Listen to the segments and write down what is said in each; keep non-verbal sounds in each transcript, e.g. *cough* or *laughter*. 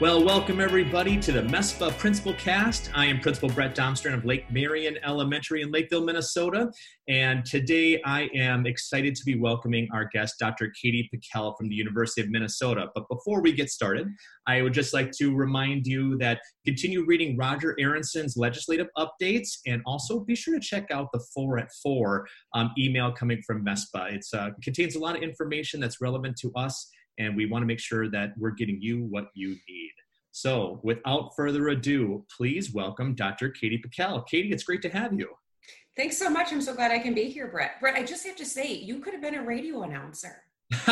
Well, welcome everybody to the MESPA Principal Cast. I am Principal Brett Domstern of Lake Marion Elementary in Lakeville, Minnesota. And today I am excited to be welcoming our guest, Dr. Katie Pekel from the University of Minnesota. But before we get started, I would just like to remind you that continue reading Roger Aronson's legislative updates and also be sure to check out the 4 at 4 um, email coming from MESPA. It uh, contains a lot of information that's relevant to us and we want to make sure that we're getting you what you need. So, without further ado, please welcome Dr. Katie Pekel. Katie, it's great to have you. Thanks so much. I'm so glad I can be here, Brett. Brett, I just have to say, you could have been a radio announcer. *laughs*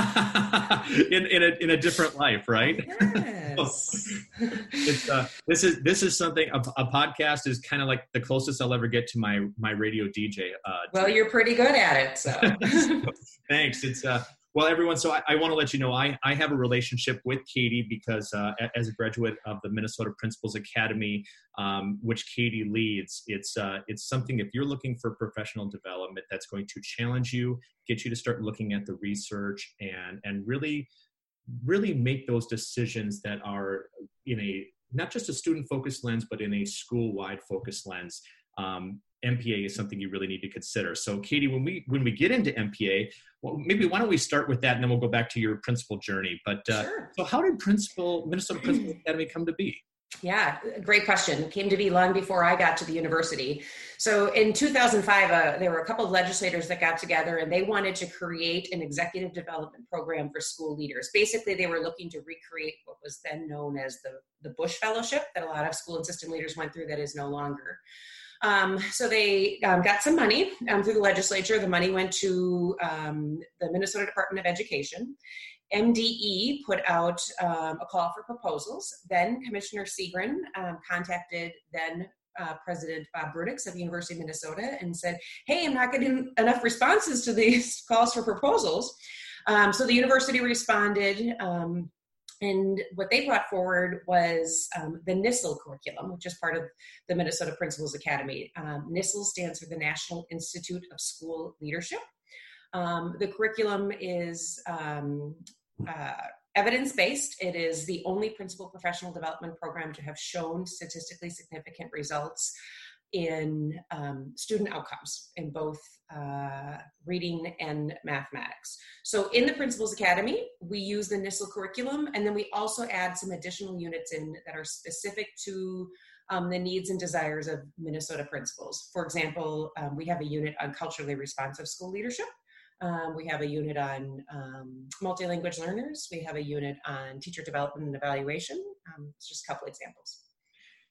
in, in, a, in a different life, right? Yes. *laughs* it's, uh, this is this is something a, a podcast is kind of like the closest I'll ever get to my my radio DJ. Uh, well, you're pretty good at it, so. *laughs* Thanks. It's uh, well, everyone, so I, I want to let you know I, I have a relationship with Katie because uh, as a graduate of the Minnesota Principals Academy, um, which Katie leads, it's uh, it's something if you're looking for professional development that's going to challenge you, get you to start looking at the research, and and really really make those decisions that are in a not just a student focused lens, but in a school wide focused lens. Um, MPA is something you really need to consider. So, Katie, when we when we get into MPA, well, maybe why don't we start with that, and then we'll go back to your principal journey. But uh, sure. so, how did Principal Minnesota Principal Academy come to be? Yeah, great question. It came to be long before I got to the university. So in 2005, uh, there were a couple of legislators that got together and they wanted to create an executive development program for school leaders. Basically, they were looking to recreate what was then known as the, the Bush Fellowship that a lot of school and system leaders went through that is no longer. Um, so they um, got some money um, through the legislature. The money went to um, the Minnesota Department of Education. MDE put out um, a call for proposals. Then Commissioner Seagren um, contacted then uh, President Bob Bruininks of the University of Minnesota and said, "Hey, I'm not getting enough responses to these *laughs* calls for proposals." so the university responded. And what they brought forward was um, the NISL curriculum, which is part of the Minnesota Principals Academy. Um, NISL stands for the National Institute of School Leadership. Um, the curriculum is um, uh, evidence based. It is the only principal professional development program to have shown statistically significant results in um, student outcomes in both uh, reading and mathematics. So in the Principals Academy, we use the NISL curriculum, and then we also add some additional units in that are specific to um, the needs and desires of Minnesota principals. For example, um, we have a unit on culturally responsive school leadership. Um, we have a unit on um, multilanguage learners. We have a unit on teacher development and evaluation. Um, it's just a couple examples.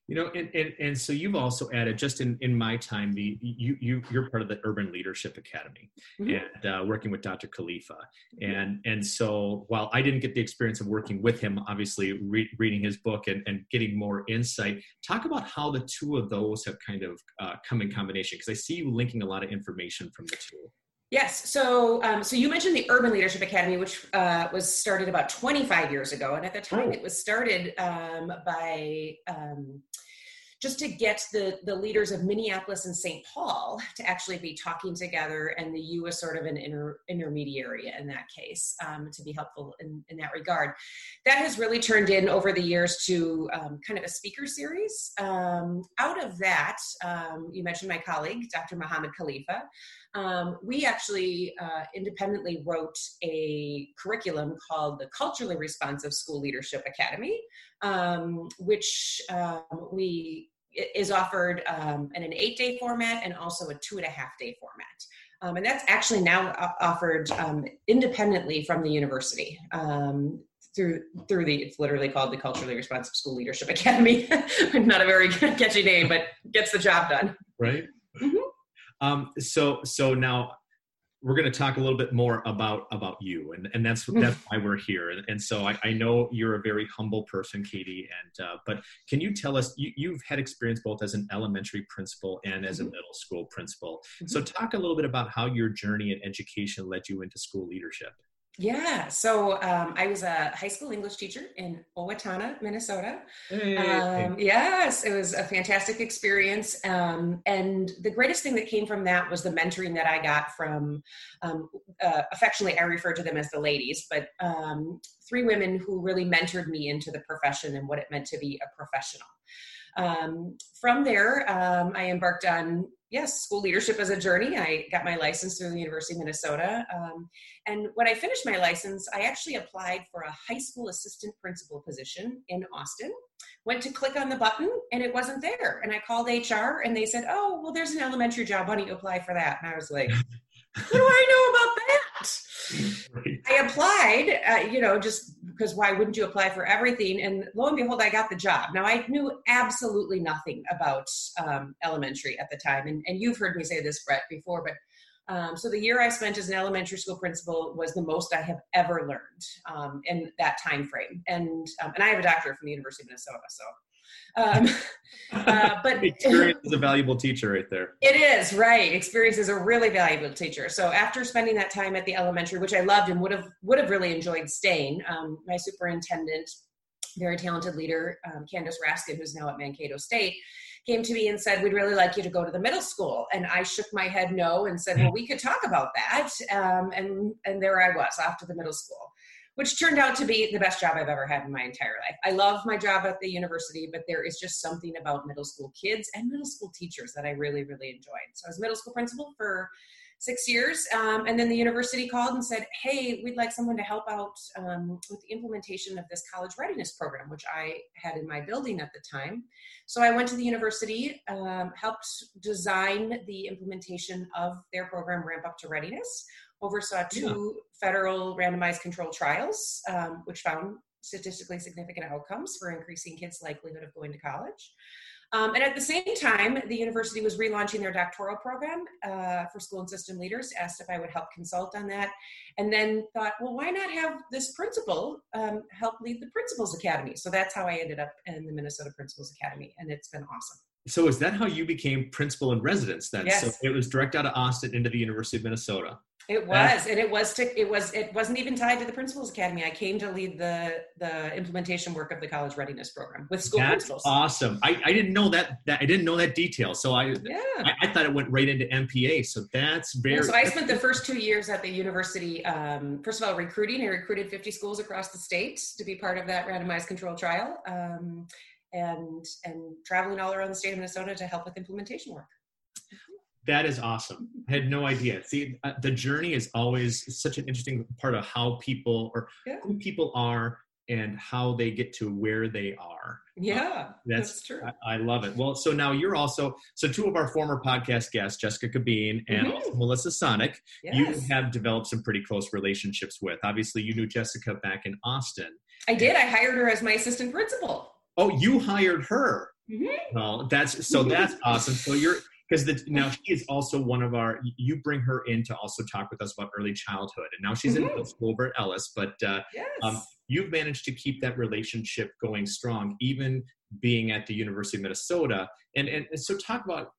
You know, and, and, and so you've also added just in, in my time, the you you you're part of the Urban Leadership Academy mm-hmm. and uh, working with Dr. Khalifa, and and so while I didn't get the experience of working with him, obviously re- reading his book and, and getting more insight, talk about how the two of those have kind of uh, come in combination because I see you linking a lot of information from the two. Yes. So, um, so you mentioned the Urban Leadership Academy, which uh, was started about 25 years ago, and at the time, oh. it was started um, by um, just to get the, the leaders of Minneapolis and St. Paul to actually be talking together and the U was sort of an inter, intermediary in that case um, to be helpful in, in that regard. That has really turned in over the years to um, kind of a speaker series. Um, out of that, um, you mentioned my colleague, Dr. Mohammed Khalifa. Um, we actually uh, independently wrote a curriculum called the Culturally Responsive School Leadership Academy, um, which um, we is offered um, in an eight day format and also a two and a half day format. Um, and that's actually now offered um, independently from the university um, through through the it's literally called the culturally responsive school leadership academy *laughs* not a very *laughs* catchy name but gets the job done right mm-hmm. Um, so so now we're going to talk a little bit more about about you and, and that's hmm. that's why we're here and, and so I, I, know you're a very humble person katie and uh, but can you tell us you, you've had experience both as an elementary principal and as a mm-hmm. middle school principal mm-hmm. so talk a little bit about how your journey in education led you into school leadership Yeah, so um, I was a high school English teacher in Owatonna, Minnesota. Hey. Um, yes, it was a fantastic experience. Um, and the greatest thing that came from that was the mentoring that I got from, um, uh, affectionately, I refer to them as the ladies, but um, three women who really mentored me into the profession and what it meant to be a professional. Um, from there, um, I embarked on yes, school leadership as a journey. I got my license through the University of Minnesota. Um, and when I finished my license, I actually applied for a high school assistant principal position in Austin. Went to click on the button and it wasn't there. And I called HR and they said, Oh, well, there's an elementary job. Why don't you apply for that? And I was like, What do I know about that? Right. I applied, uh, you know, just because why wouldn't you apply for everything? And lo and behold, I got the job. Now, I knew absolutely nothing about um, elementary at the time. And, and you've heard me say this, Brett, before, but um, so the year I spent as an elementary school principal was the most I have ever learned um, in that time frame. And um, and I have a doctorate from the University of Minnesota, so um, *laughs* uh, but *laughs* experience is a valuable teacher right there. It is right. Experience is a really valuable teacher. So after spending that time at the elementary, which I loved and would have would have really enjoyed staying, um, my superintendent, very talented leader, um, Candace Raskin, who's now at Mankato State, came to me and said, "We'd really like you to go to the middle school." And I shook my head no and said, "Well, we could talk about that." Um, and and there I was off to the middle school which turned out to be the best job I've ever had in my entire life. I love my job at the university, but there is just something about middle school kids and middle school teachers that I really, really enjoyed. So I was middle school principal for six years. Um, and then the university called and said, Hey, we'd like someone to help out um, with the implementation of this college readiness program, which I had in my building at the time. So I went to the university, um, helped design the implementation of their program, Ramp Up to Readiness, oversaw two yeah. federal randomized control trials, um, which found statistically significant outcomes for increasing kids' likelihood of going to college. Um, and at the same time, the university was relaunching their doctoral program uh, for school and system leaders, asked if I would help consult on that, and then thought, well, why not have this principal um, help lead the Principals Academy? So that's how I ended up in the Minnesota Principals Academy, and it's been awesome. So is that how you became principal in residence then? Yes. So it was direct out of Austin into the University of Minnesota. It was, and it was to, it was it wasn't even tied to the principals academy. I came to lead the the implementation work of the college readiness program with school That's principals. Awesome. I, I didn't know that that I didn't know that detail. So I yeah I, I thought it went right into MPA. So that's very. So I spent the first two years at the university. Um, first of all, recruiting. I recruited 50 schools across the state to be part of that randomized control trial. Um, and and traveling all around the state of Minnesota to help with implementation work. That is awesome. I had no idea. See, uh, the journey is always such an interesting part of how people or yeah. who people are and how they get to where they are. Yeah, uh, that's, that's, true. I, I, love it. Well, so now you're also so two of our former podcast guests, Jessica Cabine and mm-hmm. Melissa Sonic. Yes. You have developed some pretty close relationships with. Obviously, you knew Jessica back in Austin. I did. I hired her as my assistant principal. Oh, you hired her. Mm-hmm. Well, that's so *laughs* that's awesome. So you're because now she is also one of our you bring her in to also talk with us about early childhood and now she's mm-hmm. in over at ellis but uh, yes. um, you've managed to keep that relationship going strong even being at the university of minnesota and, and, and so talk about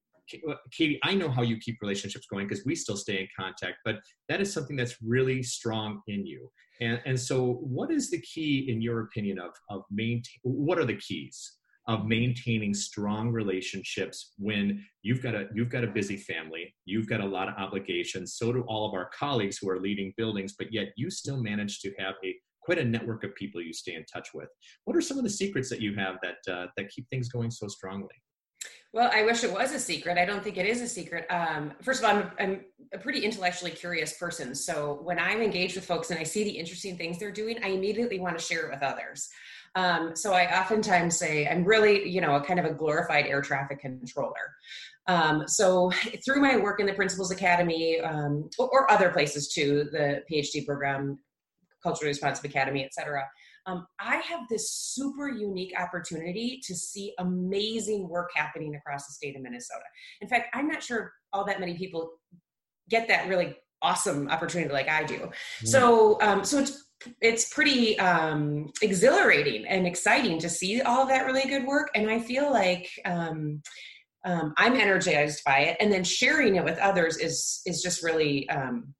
uh, katie i know how you keep relationships going because we still stay in contact but that is something that's really strong in you and, and so what is the key in your opinion of, of maintain what are the keys of maintaining strong relationships when you've got a you've got a busy family you've got a lot of obligations so do all of our colleagues who are leading buildings but yet you still manage to have a quite a network of people you stay in touch with what are some of the secrets that you have that uh, that keep things going so strongly well, I wish it was a secret. I don't think it is a secret. Um, first of all, I'm, I'm, a pretty intellectually curious person. So when I'm engaged with folks and I see the interesting things they're doing, I immediately want to share it with others. Um, so I oftentimes say I'm really, you know, a kind of a glorified air traffic controller. Um, so through my work in the Principals Academy um, or, or, other places too, the PhD program, Culturally Responsive Academy, et cetera, um, I have this super unique opportunity to see amazing work happening across the state of Minnesota. In fact, I'm not sure all that many people get that really awesome opportunity like I do. Mm. So, um, so it's it's pretty um, exhilarating and exciting to see all of that really good work. And I feel like um, um, I'm energized by it. And then sharing it with others is is just really um,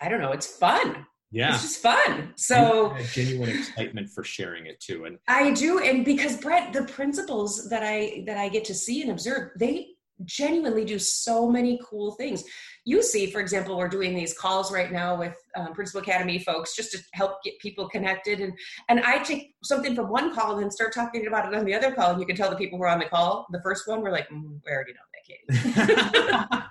I don't know, it's fun. Yeah. It's just fun. So genuine excitement for sharing it too. And I do. And because Brett, the principles that I that I get to see and observe, they genuinely do so many cool things. You see, for example, we're doing these calls right now with um, Principal Academy folks just to help get people connected. And and I take something from one call and then start talking about it on the other call. And you can tell the people who are on the call, the first one, we're like, mm, we already know that, Katie.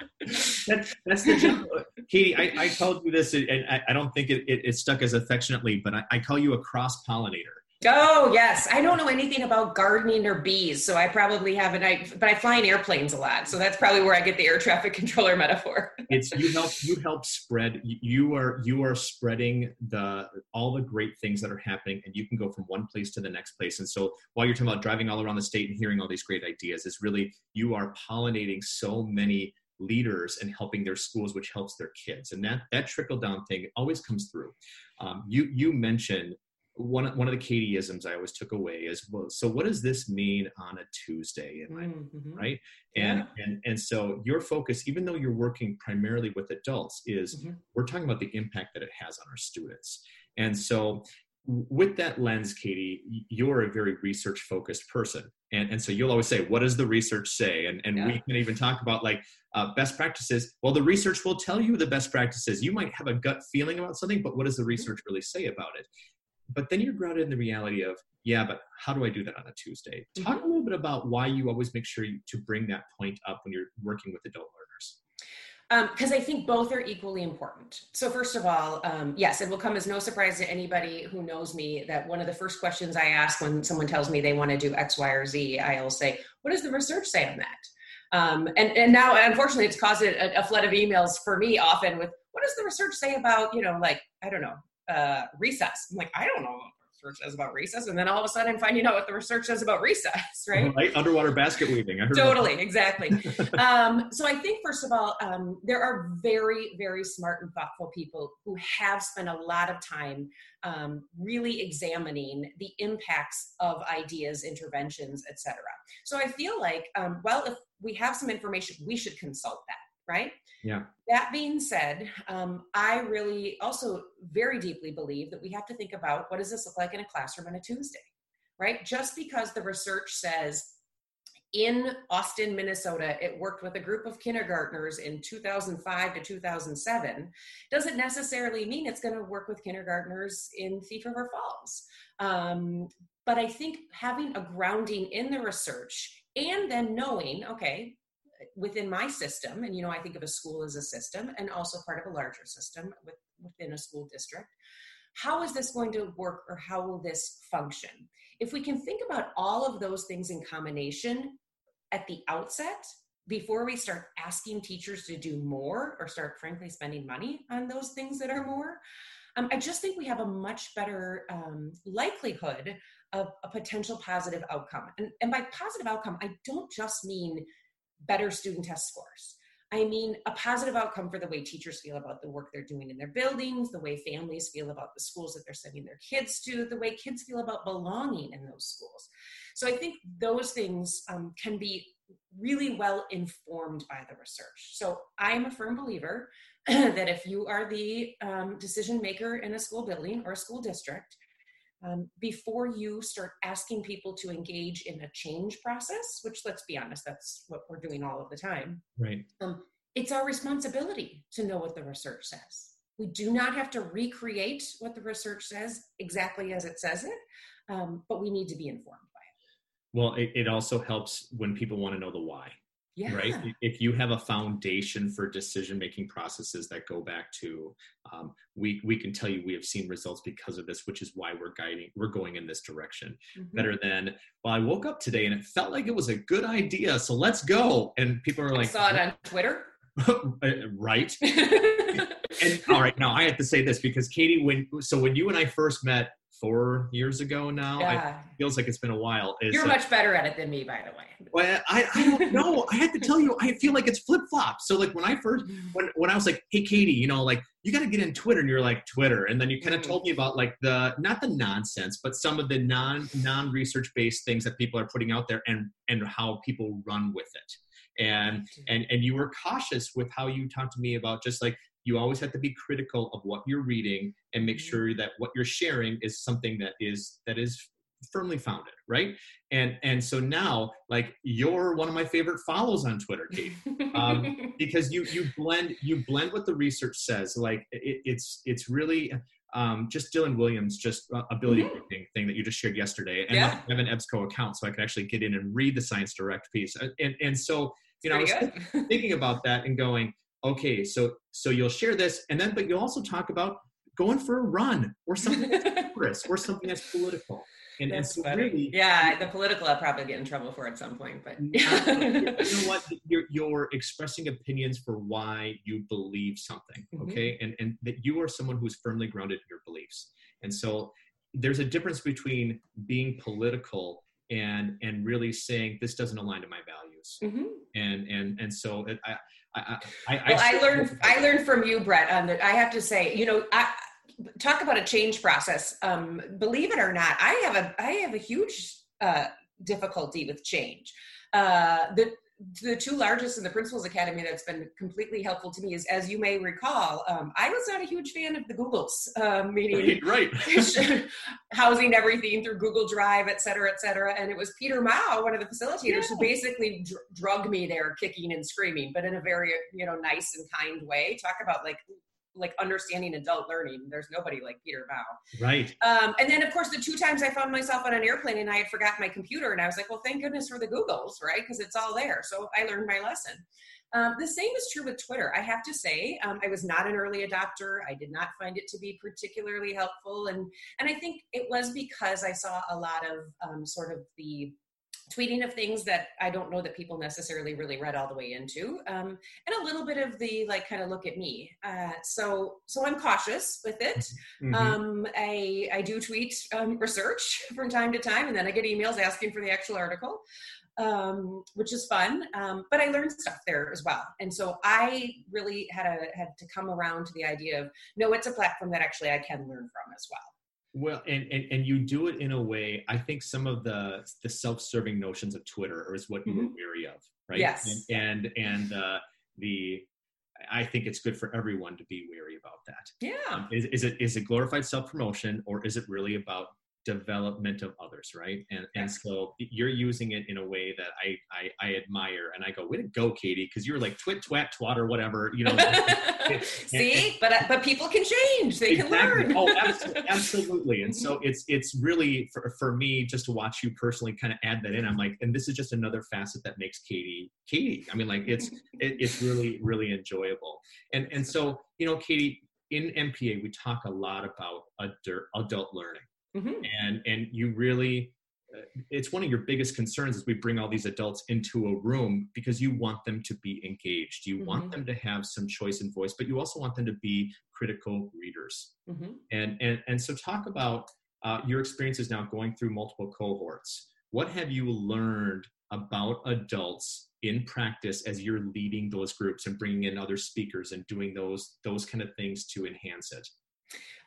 that, that's the job. Katie, I, I told you this, and I, I don't think it, it, it, stuck as affectionately, but I, I call you a cross pollinator. Oh yes, I don't know anything about gardening or bees, so I probably haven't. I but I fly in airplanes a lot, so that's probably where I get the air traffic *laughs* controller metaphor. it's you help you help spread. You are you are spreading the all the great things that are happening, and you can go from one place to the next place. And so while you're talking about driving all around the state and hearing all these great ideas, is really you are pollinating so many leaders and helping their schools, which helps their kids. And that that trickle down thing always comes through. Um, you you mentioned one one of the Katieisms I always took away is well, so what does this mean on a Tuesday, mm-hmm. right? And yeah. and and so your focus, even though you're working primarily with adults, is mm-hmm. we're talking about the impact that it has on our students. And so with that lens, Katie, you're a very research focused person. And, and so you'll always say, what does the research say? And, and yeah. we can even talk about like uh, best practices. Well, the research will tell you the best practices. You might have a gut feeling about something, but what does the mm-hmm. research really say about it? But then you're grounded in the reality of yeah but how do i do that on a tuesday mm-hmm. talk a little bit about why you always make sure you, to bring that point up when you're working with adult learners because um, I think both are equally important. So, first of all, um, yes, it will come as no surprise to anybody who knows me that one of the first questions I ask when someone tells me they want to do X, Y, or Z, I'll say, What does the research say on that? Um, and, and now, unfortunately, it's caused a, a flood of emails for me often with, What does the research say about, you know, like, I don't know, uh, recess. I'm like, I don't know what research says about recess. And then all of a sudden finding out what the research says about recess, *laughs* right? right? Underwater basket weaving. totally, exactly. *laughs* um, so I think, first of all, um, there are very, very smart and thoughtful people who have spent a lot of time um, really examining the impacts of ideas, interventions, etc. So I feel like, um, well, if we have some information, we should consult that right? Yeah. That being said, um, I really also very deeply believe that we have to think about what does this look like in a classroom on a Tuesday, right? Just because the research says in Austin, Minnesota, it worked with a group of kindergartners in 2005 to 2007, doesn't necessarily mean it's going to work with kindergartners in Thief River Falls. Um, but I think having a grounding in the research and then knowing, okay, within my system, and you know, I think of a school as a system and also part of a larger system with, within a school district. How is this going to work or how will this function? If we can think about all of those things in combination at the outset, before we start asking teachers to do more or start, frankly, spending money on those things that are more, um, I just think we have a much better um, likelihood of a potential positive outcome. And, and by positive outcome, I don't just mean better student test scores. I mean, a positive outcome for the way teachers feel about the work they're doing in their buildings, the way families feel about the schools that they're sending their kids to, the way kids feel about belonging in those schools. So I think those things um, can be really well informed by the research. So I'm a firm believer *clears throat* that if you are the um, decision maker in a school building or a school district, um, before you start asking people to engage in a change process, which let's be honest, that's what we're doing all of the time. Right. Um, it's our responsibility to know what the research says. We do not have to recreate what the research says exactly as it says it, um, but we need to be informed by it. Well, it, it also helps when people want to know the why yeah. right if you have a foundation for decision making processes that go back to um, we we can tell you we have seen results because of this which is why we're guiding we're going in this direction mm-hmm. better than well i woke up today and it felt like it was a good idea so let's go. And people are like I saw it on twitter. *laughs* Uh, right? *laughs* And all right now i have to say this because katie when so when you and i first met four years ago now. Yeah. It feels like it's been a while. Is, You're much better at it than me, by the way. Well, I, I don't know. I had to tell you, I feel like it's flip flop. So like when I first, when, when I was like, hey, Katie, you know, like you got to get in Twitter and you're like Twitter. And then you kind of mm-hmm. told me about like the, not the nonsense, but some of the non, non research based things that people are putting out there and, and how people run with it. And, and, and you were cautious with how you talked to me about just like you always have to be critical of what you're reading and make Mhm. sure that what you're sharing is something that is that is firmly founded right and and so now like you're one of my favorite follows on twitter kate um, *laughs* because you you blend you blend what the research says like it, it's it's really um, just Dylan Williams, just uh, ability Mhm. grouping thing that you just shared yesterday, and Yeah. I have an EBSCO account, so I can actually get in and read the Science Direct piece, Uh, and and so you know, I was good. thinking about that and going, okay, so so you'll share this, and then but you'll also talk about going for a run or something that's *laughs* humorous or something that's political, and, and so really, yeah, the political I'll probably get in trouble for at some point, but *laughs* you know what? You're, you're expressing opinions for why you believe something Mhm. okay? And and that you are someone who's firmly grounded in your beliefs. And so there's a difference between being political and and really saying this doesn't align to my values. Mhm. and and and so it, i i i, Well, I I learned I learned from you, Brett. On that, I have to say, you know, I talk about a change process. Um, believe it or not, I have a I have a huge uh, difficulty with change. Uh, the the two largest in the Principals Academy that's been completely helpful to me is, as you may recall, um, I was not a huge fan of the Googles, uh, meaning right, right. *laughs* housing everything through Google Drive, et cetera, et cetera. And it was Peter Mao, one of the facilitators, who basically dr- drug me there, kicking and screaming, but in a very you know nice and kind way. Talk about like like understanding adult learning. There's nobody like Peter Mao. right Um, and then, of course, the two times I found myself on an airplane and I had forgotten my computer, and I was like, well, thank goodness for the Googles, right? Because it's all there. So I learned my lesson. Um, the same is true with Twitter. I have to say, um, I was not an early adopter. I did not find it to be particularly helpful, and and I think it was because I saw a lot of um, sort of the tweeting of things that I don't know that people necessarily really read all the way into, um, and a little bit of the like kind of look at me. Uh, so so I'm cautious with it. Mhm. Um, I I do tweet um, research from time to time, and then I get emails asking for the actual article, um, which is fun. Um, but I learned stuff there as well, and so I really had a had to come around to the idea of no, it's a platform that actually I can learn from as well. Well, and, and and you do it in a way. I think some of the the self-serving notions of Twitter is what you were weary of, right? Yes. And and, and uh, the I think it's good for everyone to be wary about that. Yeah. Um, is, is it is it glorified self-promotion or is it really about development of others, right? And and so you're using it in a way that I I, I admire, and I go, way to go, Katie, because you're like twit twat twat or whatever, you know. *laughs* See, but uh, but people can change. They can learn. oh, *laughs* absolutely, absolutely. And so it's it's really for, for me just to watch you personally kind of add that in. I'm like, and this is just another facet that makes Katie Katie. I mean, like it's *laughs* it, it's really really enjoyable. And and so you know, Katie, in MPA we talk a lot about adult adult learning, Mhm. and and you really. uh, It's one of your biggest concerns as we bring all these adults into a room because you want them to be engaged. You want Mhm. them to have some choice and voice, but you also want them to be critical readers Mhm. and and and so talk about uh, your experiences now going through multiple cohorts what have you learned about adults in practice as you're leading those groups and bringing in other speakers and doing those those kind of things to enhance it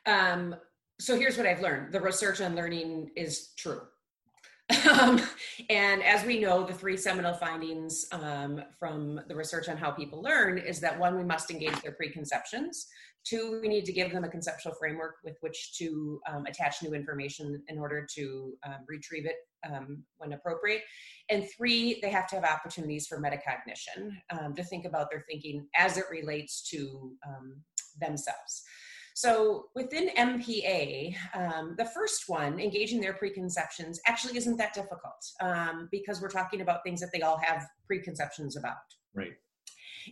Um, so here's what I've learned: the research on learning is true. um, and as we know, the three seminal findings um, from the research on how people learn is that one, we must engage their preconceptions. Two, we need to give them a conceptual framework with which to um, attach new information in order to um, retrieve it um, when appropriate. And three, they have to have opportunities for metacognition um, to think about their thinking as it relates to themselves. So within MPA, um, the first one, engaging their preconceptions, actually isn't that difficult um, because we're talking about things that they all have preconceptions about. right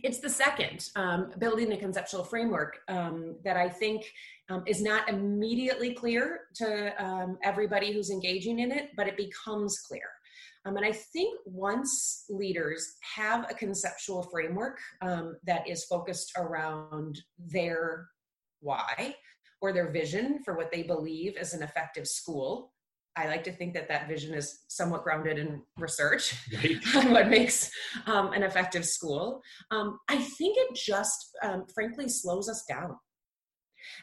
It's the second, um, building a conceptual framework um, that I think um, is not immediately clear to um, everybody who's engaging in it, but it becomes clear. Um, and I think once leaders have a conceptual framework um, that is focused around their why or their vision for what they believe is an effective school, I like to think that that vision is somewhat grounded in research *laughs* right on what makes um, an effective school. Um, I think it just, um, frankly, slows us down.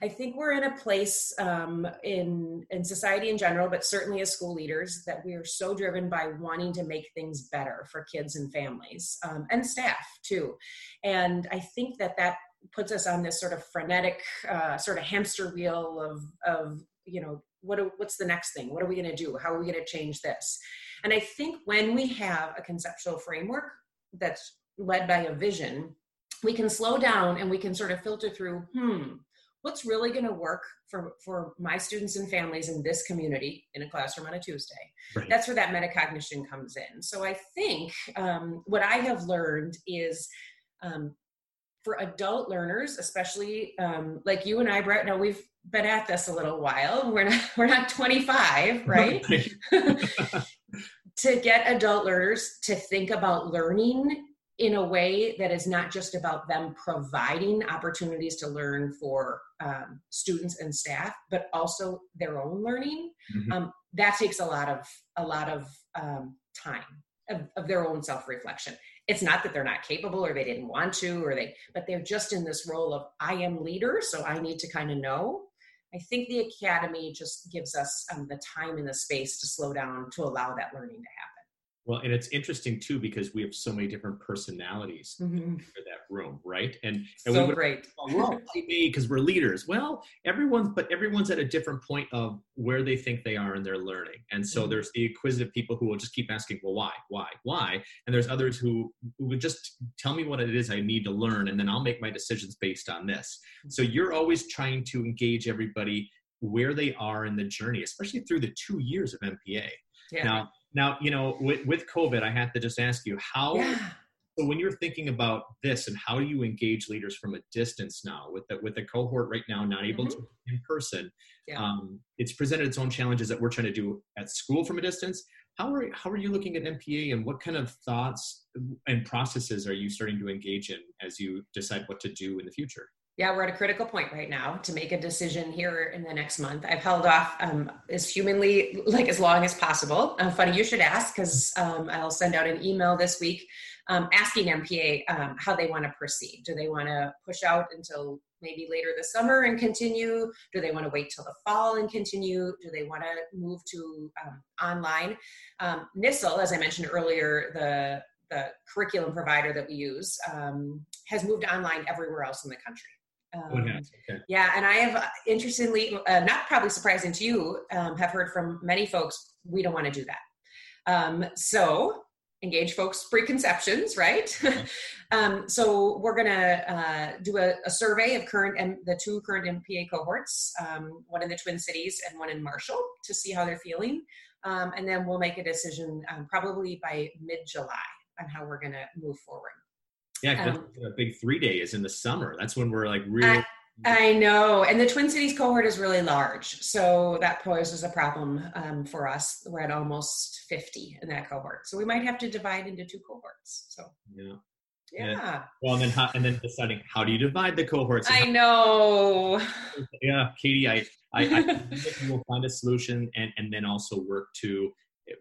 I think we're in a place um, in in society in general, but certainly as school leaders, that we are so driven by wanting to make things better for kids and families um, and staff too. And I think that that puts us on this sort of frenetic uh, sort of hamster wheel of of you know what do, what's the next thing? What are we going to do? How are we going to change this? And i think when we have a conceptual framework that's led by a vision we can slow down and we can sort of filter through hmm what's really going to work for for my students and families in this community in a classroom on a tuesday? Right. that's where that metacognition comes in. So i think um, what i have learned is um, for adult learners especially um, like you and i brett now we've been at this a little while we're not we're not 25 *laughs* right *laughs* to get adult learners to think about learning in a way that is not just about them providing opportunities to learn for um, students and staff, but also their own learning. Mm-hmm. Um, that takes a lot of a lot of um, time of, of, their own self reflection. It's not that they're not capable or they didn't want to or they, but they're just in this role of I am leader, so I need to kind of know. I think the academy just gives us um, the time and the space to slow down to allow that learning to happen. Well, and it's interesting too because we have so many different personalities mm-hmm. in that room, right? And, and so we would, great. *laughs* well, me because we're leaders. Well, everyone's but everyone's at a different point of where they think they are in their learning, and so mm-hmm. there's the inquisitive people who will just keep asking, well, why, why, why? And there's others who, who would just tell me what it is I need to learn, and then I'll make my decisions based on this. So you're always trying to engage everybody where they are in the journey, especially through the two years of MPA. Yeah. Now now, you know, with, with COVID, I have to just ask you how. Yeah. So when you're thinking about this and how do you engage leaders from a distance now with the, with the cohort right now not able mm-hmm. to in person, yeah. um, it's presented its own challenges that we're trying to do at school from a distance. How are how are you looking at MPA and what kind of thoughts and processes are you starting to engage in as you decide what to do in the future? Yeah, we're at a critical point right now to make a decision here in the next month. I've held off um, as humanly like as long as possible. Uh, funny you should ask because um, I'll send out an email this week um, asking MPA um, how they want to proceed. Do they want to push out until maybe later this summer and continue? Do they want to wait till the fall and continue? Do they want to move to um, online? Um, NISL, as I mentioned earlier, the the curriculum provider that we use um, has moved online everywhere else in the country. Um, okay. Yeah, and I have, uh, interestingly, uh, not probably surprising to you, um, have heard from many folks, we don't want to do that. Um, so engage folks' preconceptions, right? *laughs* um, so we're going to uh, do a, a, survey of current and the two current MPA cohorts, um, one in the Twin Cities and one in Marshall, to see how they're feeling, um, and then we'll make a decision um, probably by mid-July on how we're going to move forward. Yeah, um, a big three day is in the summer. That's when we're like really. I, I, know, and the Twin Cities cohort is really large, so that poses a problem um, for us. We're at almost fifty in that cohort, so we might have to divide into two cohorts. So yeah. Yeah. well, and then how, and then deciding how do you divide the cohorts? I know. Yeah, Katie, I I, I think *laughs* we'll find a solution and and then also work to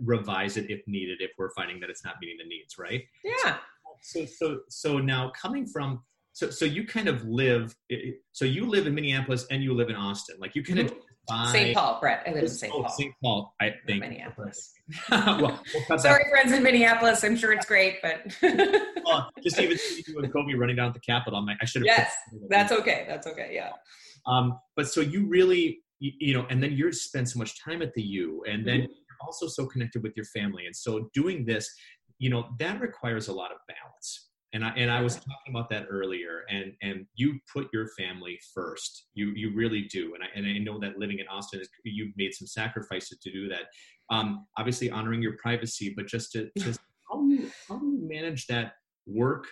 revise it if needed if we're finding that it's not meeting the needs, right? Yeah so so so so now coming from so so you kind of live so you live in Minneapolis and you live in Austin like you kind of mm-hmm. St. Paul, Brett. I live in St. Paul. St. Paul. I think Minneapolis. *laughs* well, we'll Sorry, friends in Minneapolis. I'm sure it's great, but *laughs* well, just even *laughs* you and Kobe running down at the Capitol, I'm like, I should have. Yes, that's okay. That's okay. Yeah. Um, but so you really, you, you, know, and then you spend so much time at the U, and then mm-hmm. you're also so connected with your family, and so doing this, you know that requires a lot of balance and I and I was talking about that earlier. And and you put your family first. You you really do. And I and I know that living in Austin, is, you've made some sacrifices to do that. Um, obviously, honoring your privacy, but just to *laughs* just how do you how do you manage that work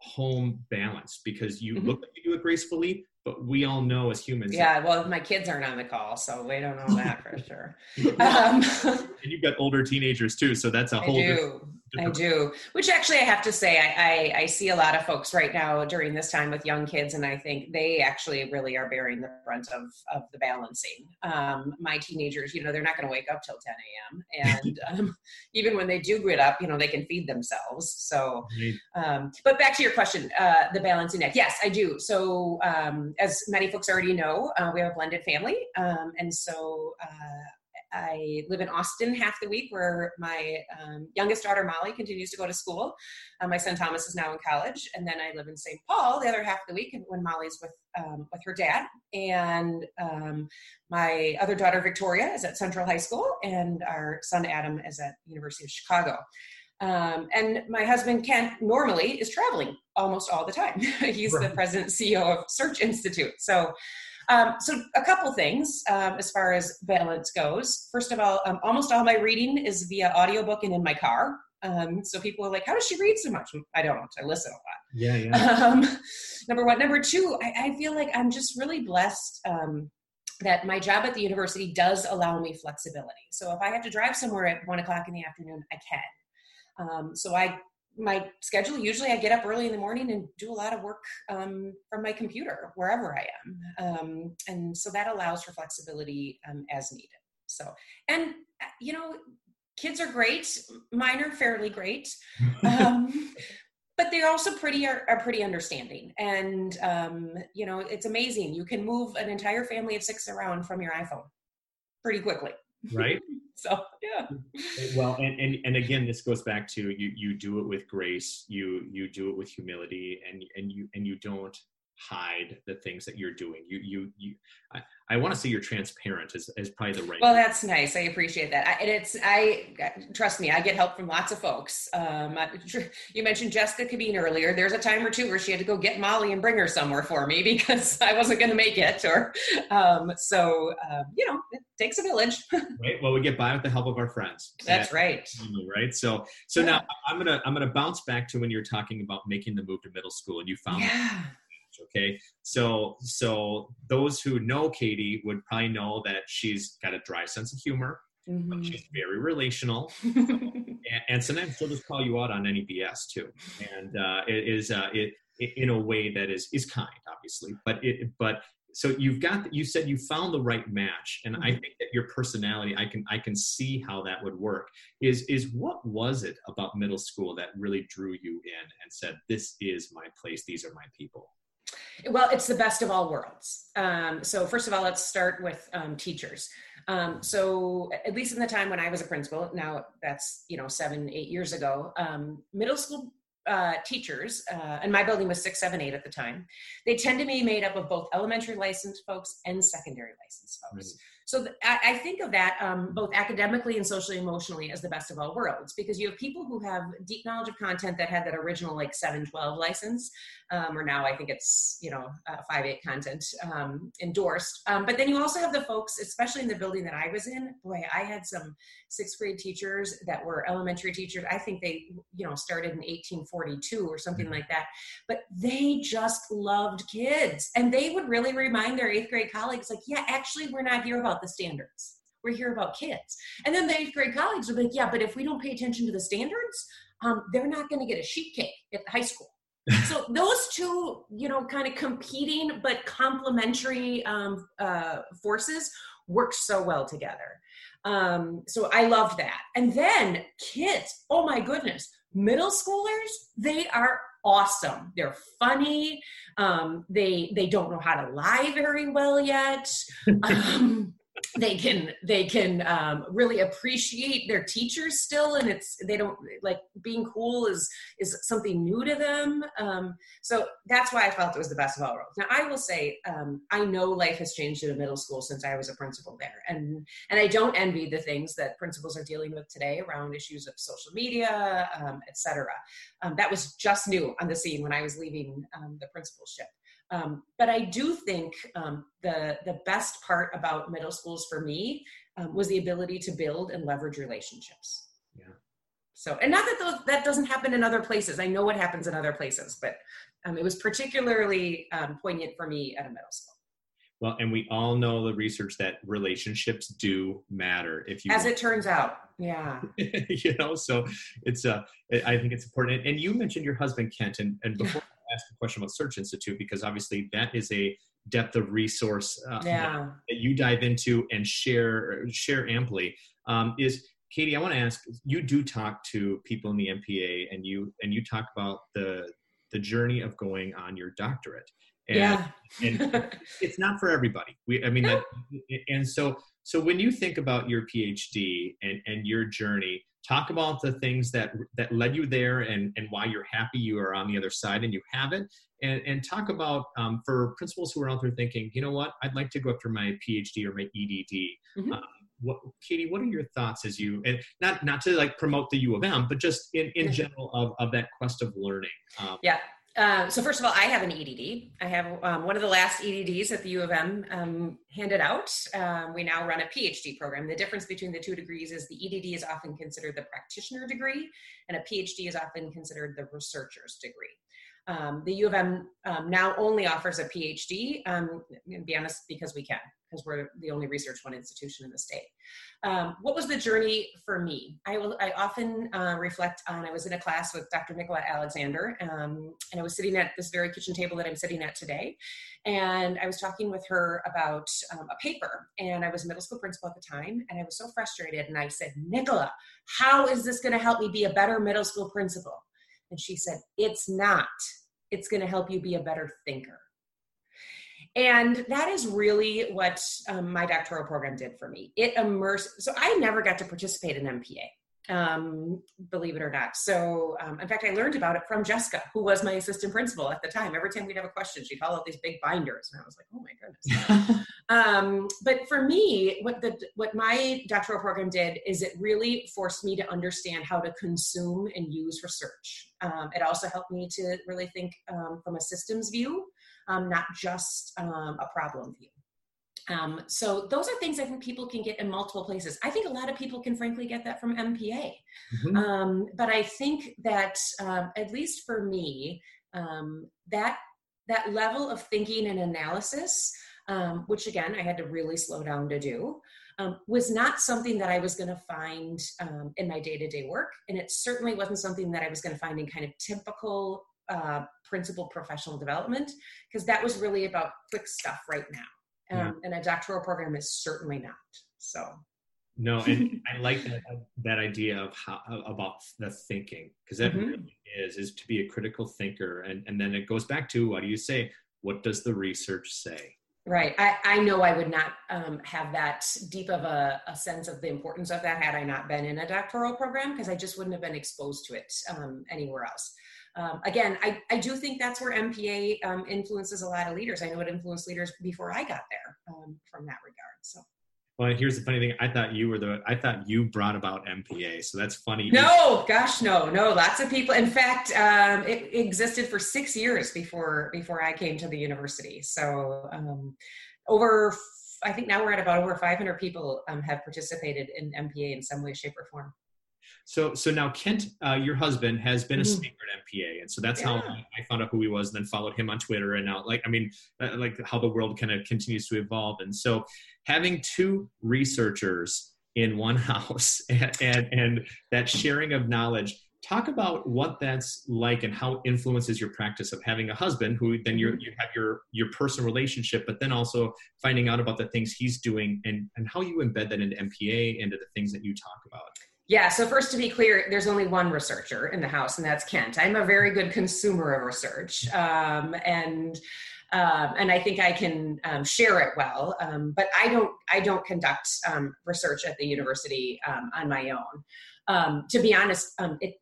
home balance? Because you mm-hmm. look like you do it gracefully, but we all know as humans. Yeah, well, my kids aren't on the call, so we don't know that for *laughs* sure. *laughs* Um, and you've got older teenagers too, so that's a whole. I do. I do. Which actually, I have to say, I, I, I see a lot of folks right now during this time with young kids, and I think they actually really are bearing the brunt of of the balancing. Um, my teenagers, you know, they're not going to wake up till 10 a.m. and *laughs* um, even when they do get up, you know, they can feed themselves. So, um, but back to your question, uh, the balancing act. Yes, I do. So um, as many folks already know, uh, we have a blended family. Um, and so uh, I live in Austin half the week, where my um, youngest daughter Molly continues to go to school. Uh, my son Thomas is now in college, and then I live in St. Paul the other half of the week when Molly's with um, with her dad. And um, my other daughter Victoria is at Central High School, and our son Adam is at University of Chicago. Um, and my husband Kent normally is traveling almost all the time. *laughs* He's right. the president CEO of Search Institute. So, um, so a couple things um, as far as balance goes. First of all, um, almost all my reading is via audiobook and in my car. Um, so people are like, "How does she read so much?" I don't. I listen a lot. Yeah, yeah. *laughs* Um, number one. Number two. I, I, feel like I'm just really blessed that my job at the university does allow me flexibility. So if I have to drive somewhere at one o'clock in the afternoon, I can. Um, so I my schedule usually I get up early in the morning and do a lot of work um, from my computer wherever I am, um, and so that allows for flexibility um, as needed. So and uh, you know kids are great, mine are fairly great. Um, *laughs* but they're also pretty are, are pretty understanding and um, you know it's amazing you can move an entire family of six around from your iphone pretty quickly right *laughs* so yeah. Eh, well and, and and again this goes back to you you do it with grace you you do it with humility and and you and you don't hide the things that you're doing. You, you, you. I, I want to say you're transparent is, is probably the right. Well, that's nice. I appreciate that. I, and it's, I trust me, I get help from lots of folks. Um, *laughs* you mentioned Jessica Cabine earlier. There's a time or two where she had to go get Molly and bring her somewhere for me *laughs* because I wasn't going to make it. Or, um, so um, you know, it takes a village. *laughs* right. Well, we get by with the help of our friends. That's right. Right. So, so yeah. now I'm gonna, I'm gonna bounce back to when you're talking about making the move to middle school, and you found. Yeah okay? So so those who know katie would probably know that she's got a dry sense of humor mm-hmm. she's very relational. *laughs* And, and, sometimes she'll just call you out on any bs too. And uh, it is uh, it, it, in a way that is is kind obviously. But it but so you've got you said you found the right match and mm-hmm. i think that your personality i can i can see how that would work is is what was it about middle school that really drew you in and said this is my place. These are my people well, it's the best of all worlds. Um, so first of all, let's start with um, teachers. Um, so at least in the time when I was a principal, now that's you know seven, eight years ago, um, middle school uh, teachers, uh, and my building was six, seven, eight at the time. They tend to be made up of both elementary licensed folks and secondary licensed folks. So th- I, think of that um, both academically and socially emotionally as the best of all worlds because you have people who have deep knowledge of content that had that original like 712 license, um, or now I think it's, you know, uh, 5.8 content um, endorsed. Um, but then you also have the folks, especially in the building that I was in, boy, I had some sixth grade teachers that were elementary teachers. I think they, you know, started in 1842 or something mm-hmm. like that. But they just loved kids. And they would really remind their eighth grade colleagues, like, yeah, actually, we're not here about about the standards. We're here about kids. And then the eighth grade colleagues would be like, yeah, but if we don't pay attention to the standards, um, they're not going to get a sheet cake at the high school. *laughs* so those two, you know, kind of competing but complementary um, uh, forces work so well together. Um, so I loved that. And then kids, oh my goodness, middle schoolers, they are awesome. They're funny. Um, they they don't know how to lie very well yet. *laughs* Um, they can they can um, really appreciate their teachers still and it's they don't like being cool is is something new to them um, so that's why i felt it was the best of all worlds. Now i will say um, i know life has changed in a middle school since i was a principal there and and i don't envy the things that principals are dealing with today around issues of social media um, etc um, that was just new on the scene when i was leaving um, the principalship um, but I do think um, the the best part about middle schools for me um, was the ability to build and leverage relationships. Yeah. So, and not that those, that doesn't happen in other places. I know what happens in other places, but um, it was particularly um, poignant for me at a middle school. Well, and we all know the research that relationships do matter. If you, as it turns out, yeah, *laughs* you know, so it's uh, I think it's important. And you mentioned your husband Kent, and and before ask a question about Search Institute because obviously that is a depth of resource uh, yeah. that, you dive into and share share amply. Um, is Katie? I want to ask. You do talk to people in the MPA, and you and you talk about the the journey of going on your doctorate. And, yeah. and *laughs* it's not for everybody. We, I mean, that, and so So when you think about your PhD and, and your journey, talk about the things that that led you there and, and why you're happy you are on the other side and you have it. And, and talk about um, for principals who are out there thinking, you know what, I'd like to go after my PhD or my EDD. Mm-hmm. Um, what, Katie, what are your thoughts as you and not not to like promote the U of M, but just in, in general of, of that quest of learning? Um, yeah, um, so first of all, I have an EDD. I have um, one of the last EDDs that the U of M um, handed out. Um, we now run a PhD program. The difference between the two degrees is the EDD is often considered the practitioner degree, and a PhD is often considered the researcher's degree. Um, the U of M um, now only offers a PhD, um, to be honest, because we can, because we're the only research one institution in the state. Um, what was the journey for me? I, will, I often uh, reflect on, I was in a class with Dr. Nicola Alexander, um, and I was sitting at this very kitchen table that I'm sitting at today, and I was talking with her about um, a paper, and I was a middle school principal at the time, and I was so frustrated, and I said, Nicola, how is this gonna help me be a better middle school principal? And she said, It's not. It's going to help you be a better thinker. And that is really what um, my doctoral program did for me. It immersed, so I never got to participate in MPA um, believe it or not. So, um, in fact, I learned about it from Jessica, who was my assistant principal at the time. Every time we'd have a question, she'd haul out these big binders, and I was like, "Oh my goodness!" *laughs* um, but for me, what the what my doctoral program did is it really forced me to understand how to consume and use research. Um, it also helped me to really think um, from a systems view, um, not just a problem view. Um, so those are things I think people can get in multiple places. I think a lot of people can frankly get that from MPA. Mm-hmm. Um, but I think that um, at least for me, um, that that level of thinking and analysis, um, which again I had to really slow down to do, um, was not something that I was going to find in my day to day work, and it certainly wasn't something that I was going to find in kind of typical uh, principal professional development because that was really about quick stuff right now um, yeah. and a doctoral program is certainly not so no *laughs* and i like that that idea of how about the thinking because that mm-hmm. really is is to be a critical thinker and and then it goes back to what do you say what does the research say right i i know i would not um, have that deep of a, a, sense of the importance of that had i not been in a doctoral program because i just wouldn't have been exposed to it um, anywhere else um, again, I, I do think that's where MPA um, influences a lot of leaders. I know it influenced leaders before I got there um, from that regard. So. Well, here's the funny thing. I thought you were the. I thought you brought about MPA, so that's funny. No, gosh, no, no. Lots of people. In fact, um, it existed for six years before before I came to the university. So um, over, I think now we're at about over 500 people um, have participated in MPA in some way, shape, or form. So, so now Kent, uh, your husband, has been mm-hmm. a speaker at MPA, and so that's yeah. how I found out who he was, and then followed him on Twitter, and now, like, I mean, uh, like how the world kind of continues to evolve, and so having two researchers in one *laughs* house and, and and that sharing of knowledge talk about what that's like and how it influences your practice of having a husband who then you mm-hmm. you have your your personal relationship but then also finding out about the things he's doing and and how you embed that into mpa into the things that you talk about yeah, so first to be clear, there's only one researcher in the house, and that's Kent. I'm a very good consumer of research, um, and um, and I think I can um, share it well. Um, but I don't I don't conduct um, research at the university um, on my own. to be honest, it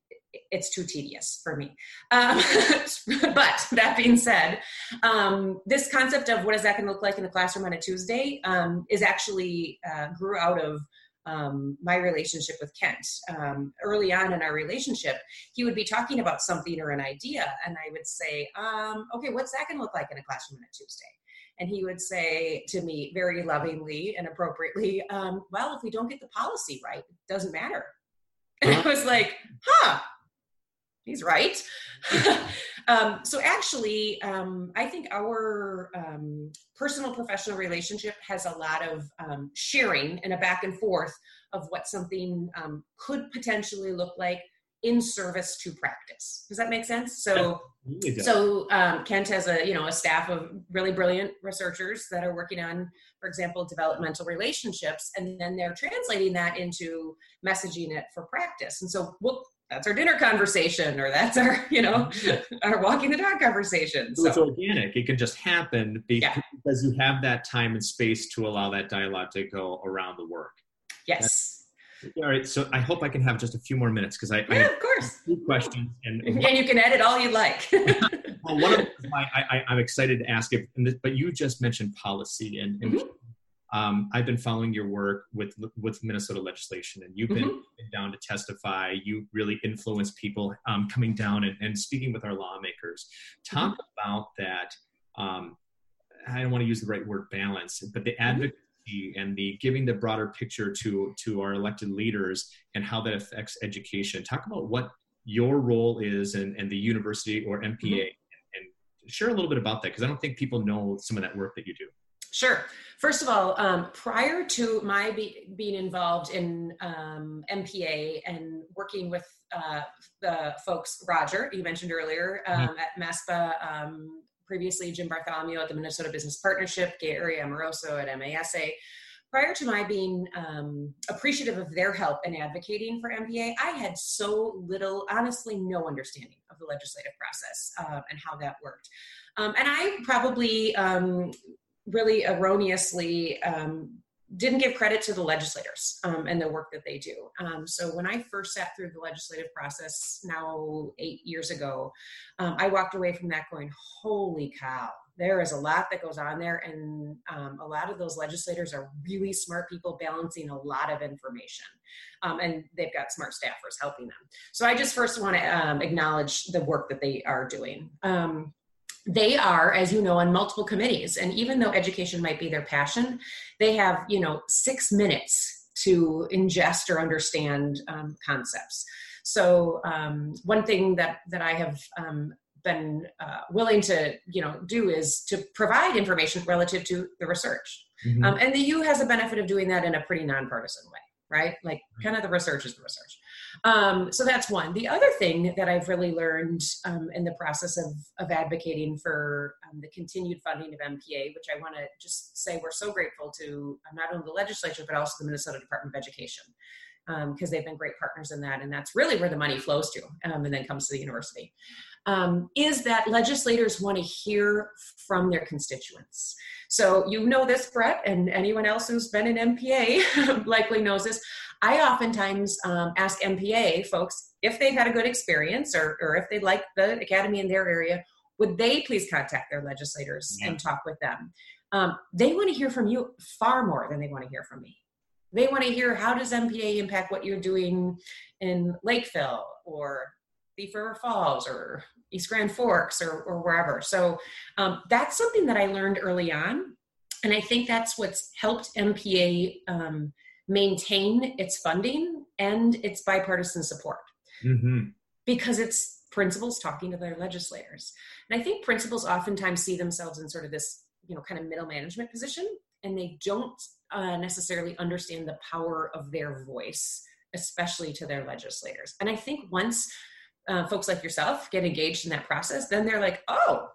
it's too tedious for me. Um, *laughs* but that being said, um, this concept of what is that going to look like in the classroom on a Tuesday um, is actually uh, grew out of um, my relationship with Kent. Um, early on in our relationship, he would be talking about something or an idea, and I would say, um, "Okay, what's that going to look like in a classroom on a Tuesday?" And he would say to me very lovingly and appropriately, um, "Well, if we don't get the policy right, it doesn't matter." And I was like, "Huh." He's right. *laughs* um, so actually, um, I think our um, personal professional relationship has a lot of um, sharing and a back and forth of what something um, could potentially look like in service to practice. Does that make sense? So, so um, Kent has a you know a staff of really brilliant researchers that are working on, for example, developmental relationships, and then they're translating that into messaging it for practice. And so we'll that's our dinner conversation or that's our you know *laughs* our walking the dog conversation so, so it's organic it can just happen because yeah. you have that time and space to allow that dialogue to go around the work yes that's, all right, so I hope I can have just a few more minutes because I, yeah, I of course two questions and, and you can edit all you'd like. *laughs* well, one of my I, I, am excited to ask it, but you just mentioned policy, and, and mm-hmm. Um, I've been following your work with with Minnesota legislation, and you've been, mm-hmm. been down to testify. You really influence people um, coming down and, and, speaking with our lawmakers. Talk mm-hmm. about that. Um, I don't want to use the right word balance, but the mm-hmm. advocacy and the giving the broader picture to to our elected leaders and how that affects education. Talk about what your role is and, and the university or MPA mm-hmm. and, and share a little bit about that because I don't think people know some of that work that you do. Sure. First of all, um, prior to my be, being involved in um, MPA and working with uh, the folks, Roger, you mentioned earlier, um, mm-hmm. at MESPA, um, previously Jim Bartholomew at the Minnesota Business Partnership, Gary Amoroso at MASA. Prior to my being um, appreciative of their help and advocating for MPA, I had so little, honestly, no understanding of the legislative process uh, and how that worked. Um, and I probably um, really erroneously um, didn't give credit to the legislators um, and the work that they do. Um, so when I first sat through the legislative process now eight years ago, um, I walked away from that going, "Holy cow!" There is a lot that goes on there, and um, a lot of those legislators are really smart people balancing a lot of information, um, and they've got smart staffers helping them. So I just first want to um, acknowledge the work that they are doing they are as you know on multiple committees. And even though education might be their passion they have you know six minutes to ingest or understand um, concepts. So um, one thing that that i have um, been uh, willing to you know do is to provide information relative to the research. Mm-hmm. Um, and the u has a benefit of doing that in a pretty nonpartisan way right? Like kind of the research is the research um, so that's one. The other thing that I've really learned um, in the process of, of advocating for um, the continued funding of MPA, which I want to just say we're so grateful to uh, not only the legislature, but also the Minnesota Department of Education, because um, they've been great partners in that. And that's really where the money flows to um, and then comes to the university. Um, is that legislators want to hear from their constituents. So you know this, Brett, and anyone else who's been in MPA *laughs* likely knows this. I oftentimes um, ask MPA folks if they've had a good experience or, or if they'd like the academy in their area, would they please contact their legislators yeah. and talk with them? Um, they want to hear from you far more than they want to hear from me. They want to hear how does MPA impact what you're doing in Lakeville or Thief River Falls or East Grand Forks or, or wherever. So um, that's something that I learned early on. And I think that's what's helped MPA um, maintain its funding and its bipartisan support. Mm-hmm. because it's principals talking to their legislators. And i think principals oftentimes see themselves in sort of this you know kind of middle management position and they don't uh, necessarily understand the power of their voice especially to their legislators. And i think once uh, folks like yourself get engaged in that process then they're like oh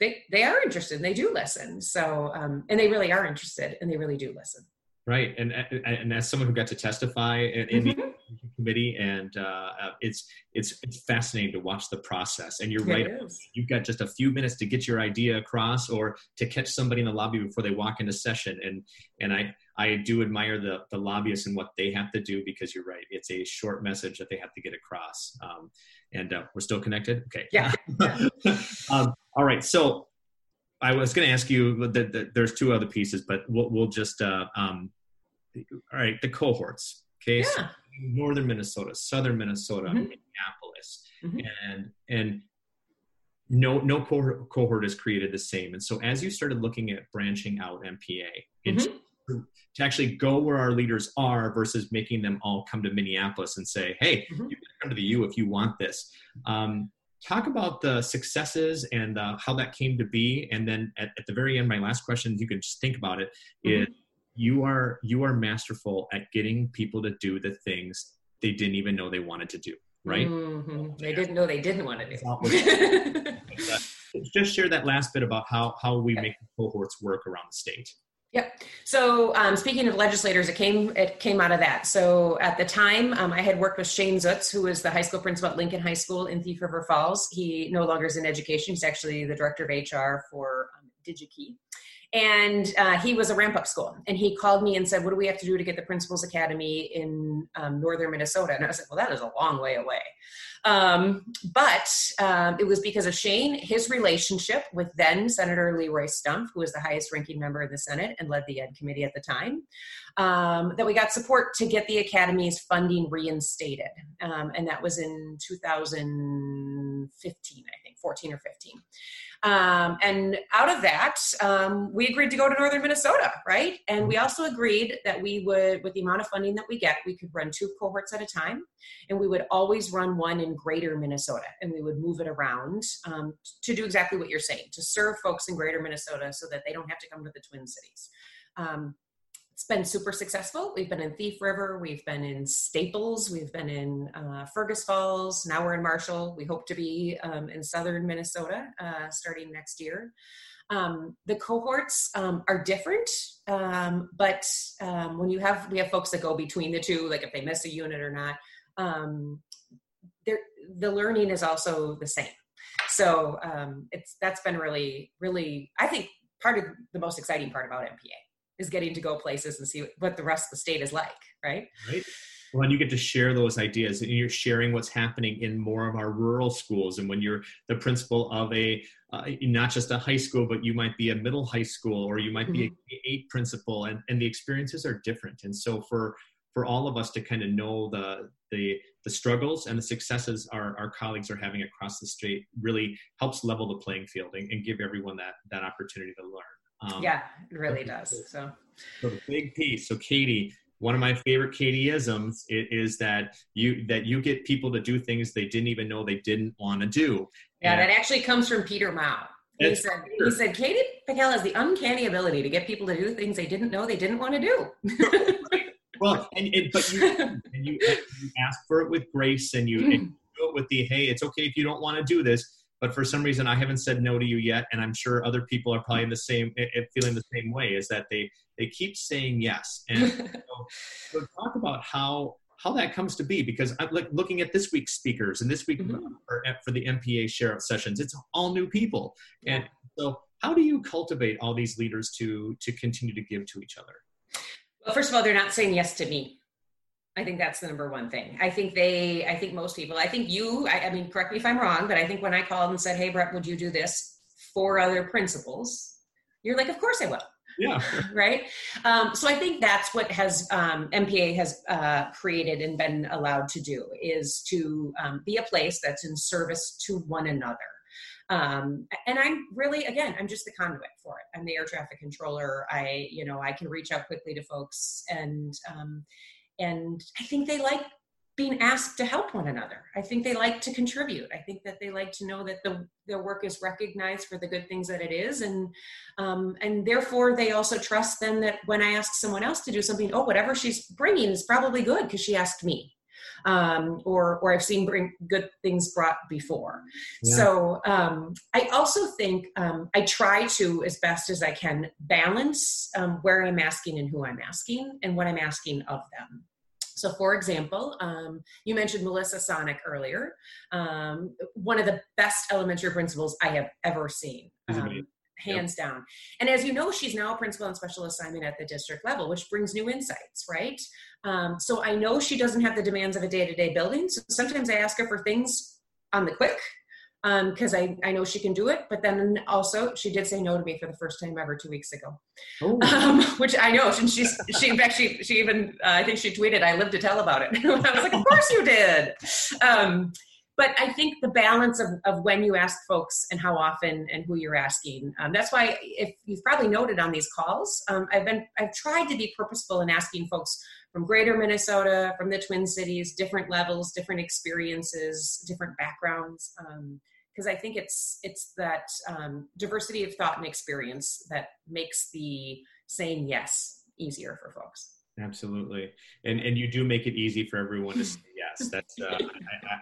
they they are interested and they do listen. So um, and they really are interested and they really do listen Right, and and as someone who got to testify in, mm-hmm. the committee, and uh, it's it's it's fascinating to watch the process. And you're right, you've got just a few minutes to get your idea across, or to catch somebody in the lobby before they walk into session. And and I I do admire the the lobbyists and what they have to do because you're right, it's a short message that they have to get across. Um, and uh, we're still connected. Okay. Yeah. *laughs* um, all right, so I was going to ask you that, that, there's two other pieces, but we'll, we'll just uh, um, all right. The cohorts, okay, yeah. so northern Minnesota, southern Minnesota, mm-hmm. Minneapolis, mm-hmm. and and no no cohort, cohort is created the same. And so as you started looking at branching out MPA mm-hmm. to actually go where our leaders are versus making them all come to Minneapolis and say, hey, mm-hmm. you can come to the U if you want this. Um, talk about the successes and uh, how that came to be and then at, at, the very end my last question you can just think about it mm-hmm. is you are you are masterful at getting people to do the things they didn't even know they wanted to do right mm-hmm. they yeah. didn't know they didn't want to do *laughs* just share that last bit about how how we make the cohorts work around the state Yep. So um, speaking of legislators, it came it came out of that. So at the time, um, I had worked with Shane Zutz, who was the high school principal at Lincoln High School in Thief River Falls. He no longer is in education; he's actually the director of HR for um, DigiKey. And uh, he was a ramp up school, and he called me and said, "What do we have to do to get the Principals Academy in um, northern Minnesota?" And I was like, "Well, that is a long way away." Um, but um, it was because of Shane, his relationship with then Senator Leroy Stumpf, who was the highest ranking member of the Senate and led the Ed Committee at the time, um, that we got support to get the Academy's funding reinstated. Um, and that was in 2015, I think, 14 or 15. Um, and out of that, um, we agreed to go to northern Minnesota, right? And we also agreed that we would, with the amount of funding that we get, we could run two cohorts at a time, and we would always run one in greater Minnesota, and we would move it around um, to do exactly what you're saying, to serve folks in greater Minnesota so that they don't have to come to the Twin Cities. Um, it's been super successful. We've been in Thief River, we've been in Staples, we've been in uh, Fergus Falls, now we're in Marshall. We hope to be um, in southern Minnesota uh, starting next year. Um, the cohorts um, are different, um, but um, when you have we have folks that go between the two, like if they miss a unit or not, um, the learning is also the same. So it's that's been really, really, I think part of the most exciting part about MPA is getting to go places and see what the rest of the state is like, right? Right. Well, and you get to share those ideas, and you're sharing what's happening in more of our rural schools. And when you're the principal of a uh, not just a high school, but you might be a middle high school, or you might be mm-hmm. a eight principal, and and the experiences are different. And so for for all of us to kind of know the the the struggles and the successes our, our colleagues are having across the state really helps level the playing field and, and give everyone that that opportunity to learn. Um, yeah, it really does. So, so the big piece. So, Katie, one of my favorite Katieisms is that you that you get people to do things they didn't even know they didn't want to do. Yeah, and that actually comes from Peter Mao. He said, he said, Katie Pekel has the uncanny ability to get people to do things they didn't know they didn't want to do. *laughs* well, and, and, but you, and you, you ask for it with grace and you, and *laughs* you do it with the, hey, it's okay if you don't want to do this but for some reason I haven't said no to you yet, and I'm sure other people are probably in the same, eh, eh, feeling the same way. Is that they they keep saying yes, and *laughs* so, so, talk about how how that comes to be because I'm like looking at this week's speakers and this week mm-hmm. for, eh, for the MPA sheriff sessions, it's all new people, and so how do you cultivate all these leaders to to continue to give to each other? Well, first of all, they're not saying yes to me. I think that's the number one thing. I think they, I think most people, I think you, I, I, mean, correct me if I'm wrong, but I think when I called and said, hey, Brett, would you do this for other principals? You're like, of course I will. Yeah. *laughs* right. Um, so I think that's what has um, MPA has uh, created and been allowed to do is to um, be a place that's in service to one another. Um, and I'm really, again, I'm just the conduit for it. I'm the air traffic controller. I, you know, I can reach out quickly to folks and, um, and I think they like being asked to help one another. I think they like to contribute. I think that they like to know that the, their work is recognized for the good things that it is, and um, and therefore they also trust then that when I ask someone else to do something, oh, whatever she's bringing is probably good because she asked me, um, or or I've seen bring good things brought before. Yeah. So um, I also think um, I try to, as best as I can, balance um, where I'm asking and who I'm asking and what I'm asking of them. So, for example, um, you mentioned Melissa Sonic earlier, um, one of the best elementary principals I have ever seen. Um, hands yep. down. And as you know, she's now a principal and special assignment at the district level, which brings new insights, right? Um, so I know she doesn't have the demands of a day to day building. So sometimes I ask her for things on the quick because um, I, I know she can do it. But then also, she did say no to me for the first time ever two weeks ago, um, *laughs* which I know. And she's she in fact she she even uh, I think she tweeted, "I live to tell about it." *laughs* I was like, "Of course you did." Um, but I think the balance of, of when you ask folks and how often and who you're asking. Um, that's why, if you've probably noted on these calls, um, I've been I've tried to be purposeful in asking folks from Greater Minnesota, from the Twin Cities, different levels, different experiences, different backgrounds. Um, because I think it's it's that um, diversity of thought and experience that makes the saying yes easier for folks. Absolutely, and and you do make it easy for everyone to say yes that's. Uh,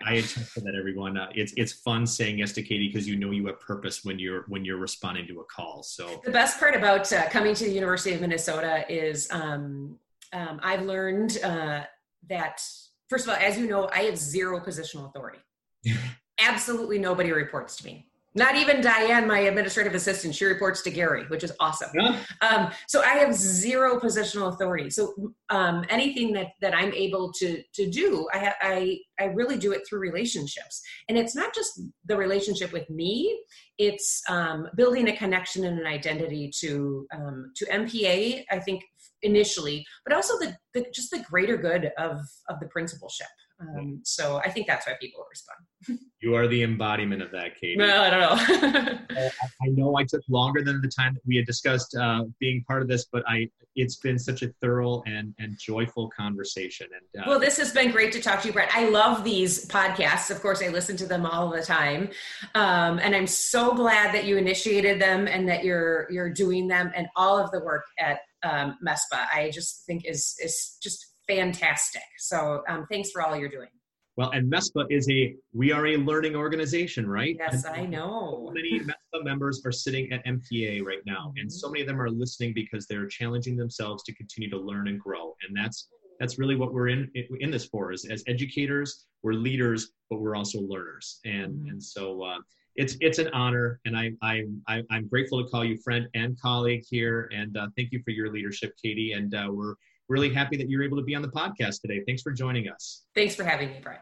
I, I, attest to that, everyone. Uh, it's it's fun saying yes to Katie because you know you have purpose when you're when you're responding to a call. So the best part about uh, coming to the University of Minnesota is um, um, I've learned uh, that first of all, as you know, I have zero positional authority. *laughs* Absolutely nobody reports to me. Not even Diane, my administrative assistant. She reports to Gary, which is awesome. Yeah. Um, so I have zero positional authority. So um, anything that that I'm able to to do, I, ha- I I really do it through relationships, and it's not just the relationship with me. It's um, building a connection and an identity to um, to MPA. I think initially, but also the, the just the greater good of of the principalship. Um, so I think that's why people respond. *laughs* you are the embodiment of that, Katie. Well, I don't know. *laughs* I know I took longer than the time that we had discussed uh, being part of this, but I it's been such a thorough and and joyful conversation. And uh, well, this has been great to talk to you, Brett. I love these podcasts. Of course, I listen to them all the time, um, and I'm so glad that you initiated them and that you're you're doing them and all of the work at um, MESPA. I just think is is just fantastic. So um, thanks for all you're doing. Well, and MESPA is a we are a learning organization, right? Yes, and I know. So many MESPA members are sitting at MPA right now, mm-hmm. and so many of them are listening because they're challenging themselves to continue to learn and grow. And that's that's really what we're in in this for. Is as educators, we're leaders, but we're also learners. And mm-hmm. and so uh, it's it's an honor, and I I, I am grateful to call you friend and colleague here. And uh, thank you for your leadership, Katie. And uh, we're really happy that you're able to be on the podcast today. Thanks for joining us. Thanks for having me, Brian.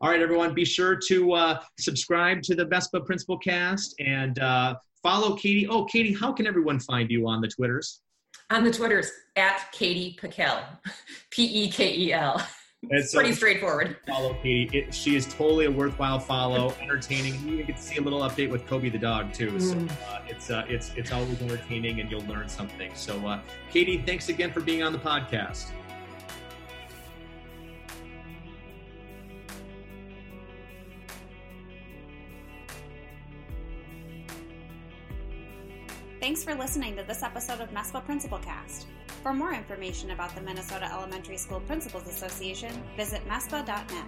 All right, everyone, be sure to uh, subscribe to the MESPA Principal Cast and uh, follow Katie. Oh, Katie, how can everyone find you on the Twitters? On the Twitters, at Katie Pekel, *laughs* P E K E L. It's pretty straightforward. Follow Katie. It, she is totally a worthwhile follow, entertaining. You even get to see a little update with Kobe the dog too. Mm. So uh, it's uh, it's it's always entertaining, and you'll learn something. So, uh, Katie, thanks again for being on the podcast. Thanks for listening to this episode of MESPA Principal Cast. For more information about the Minnesota Elementary School Principals Association, visit MESPA.net.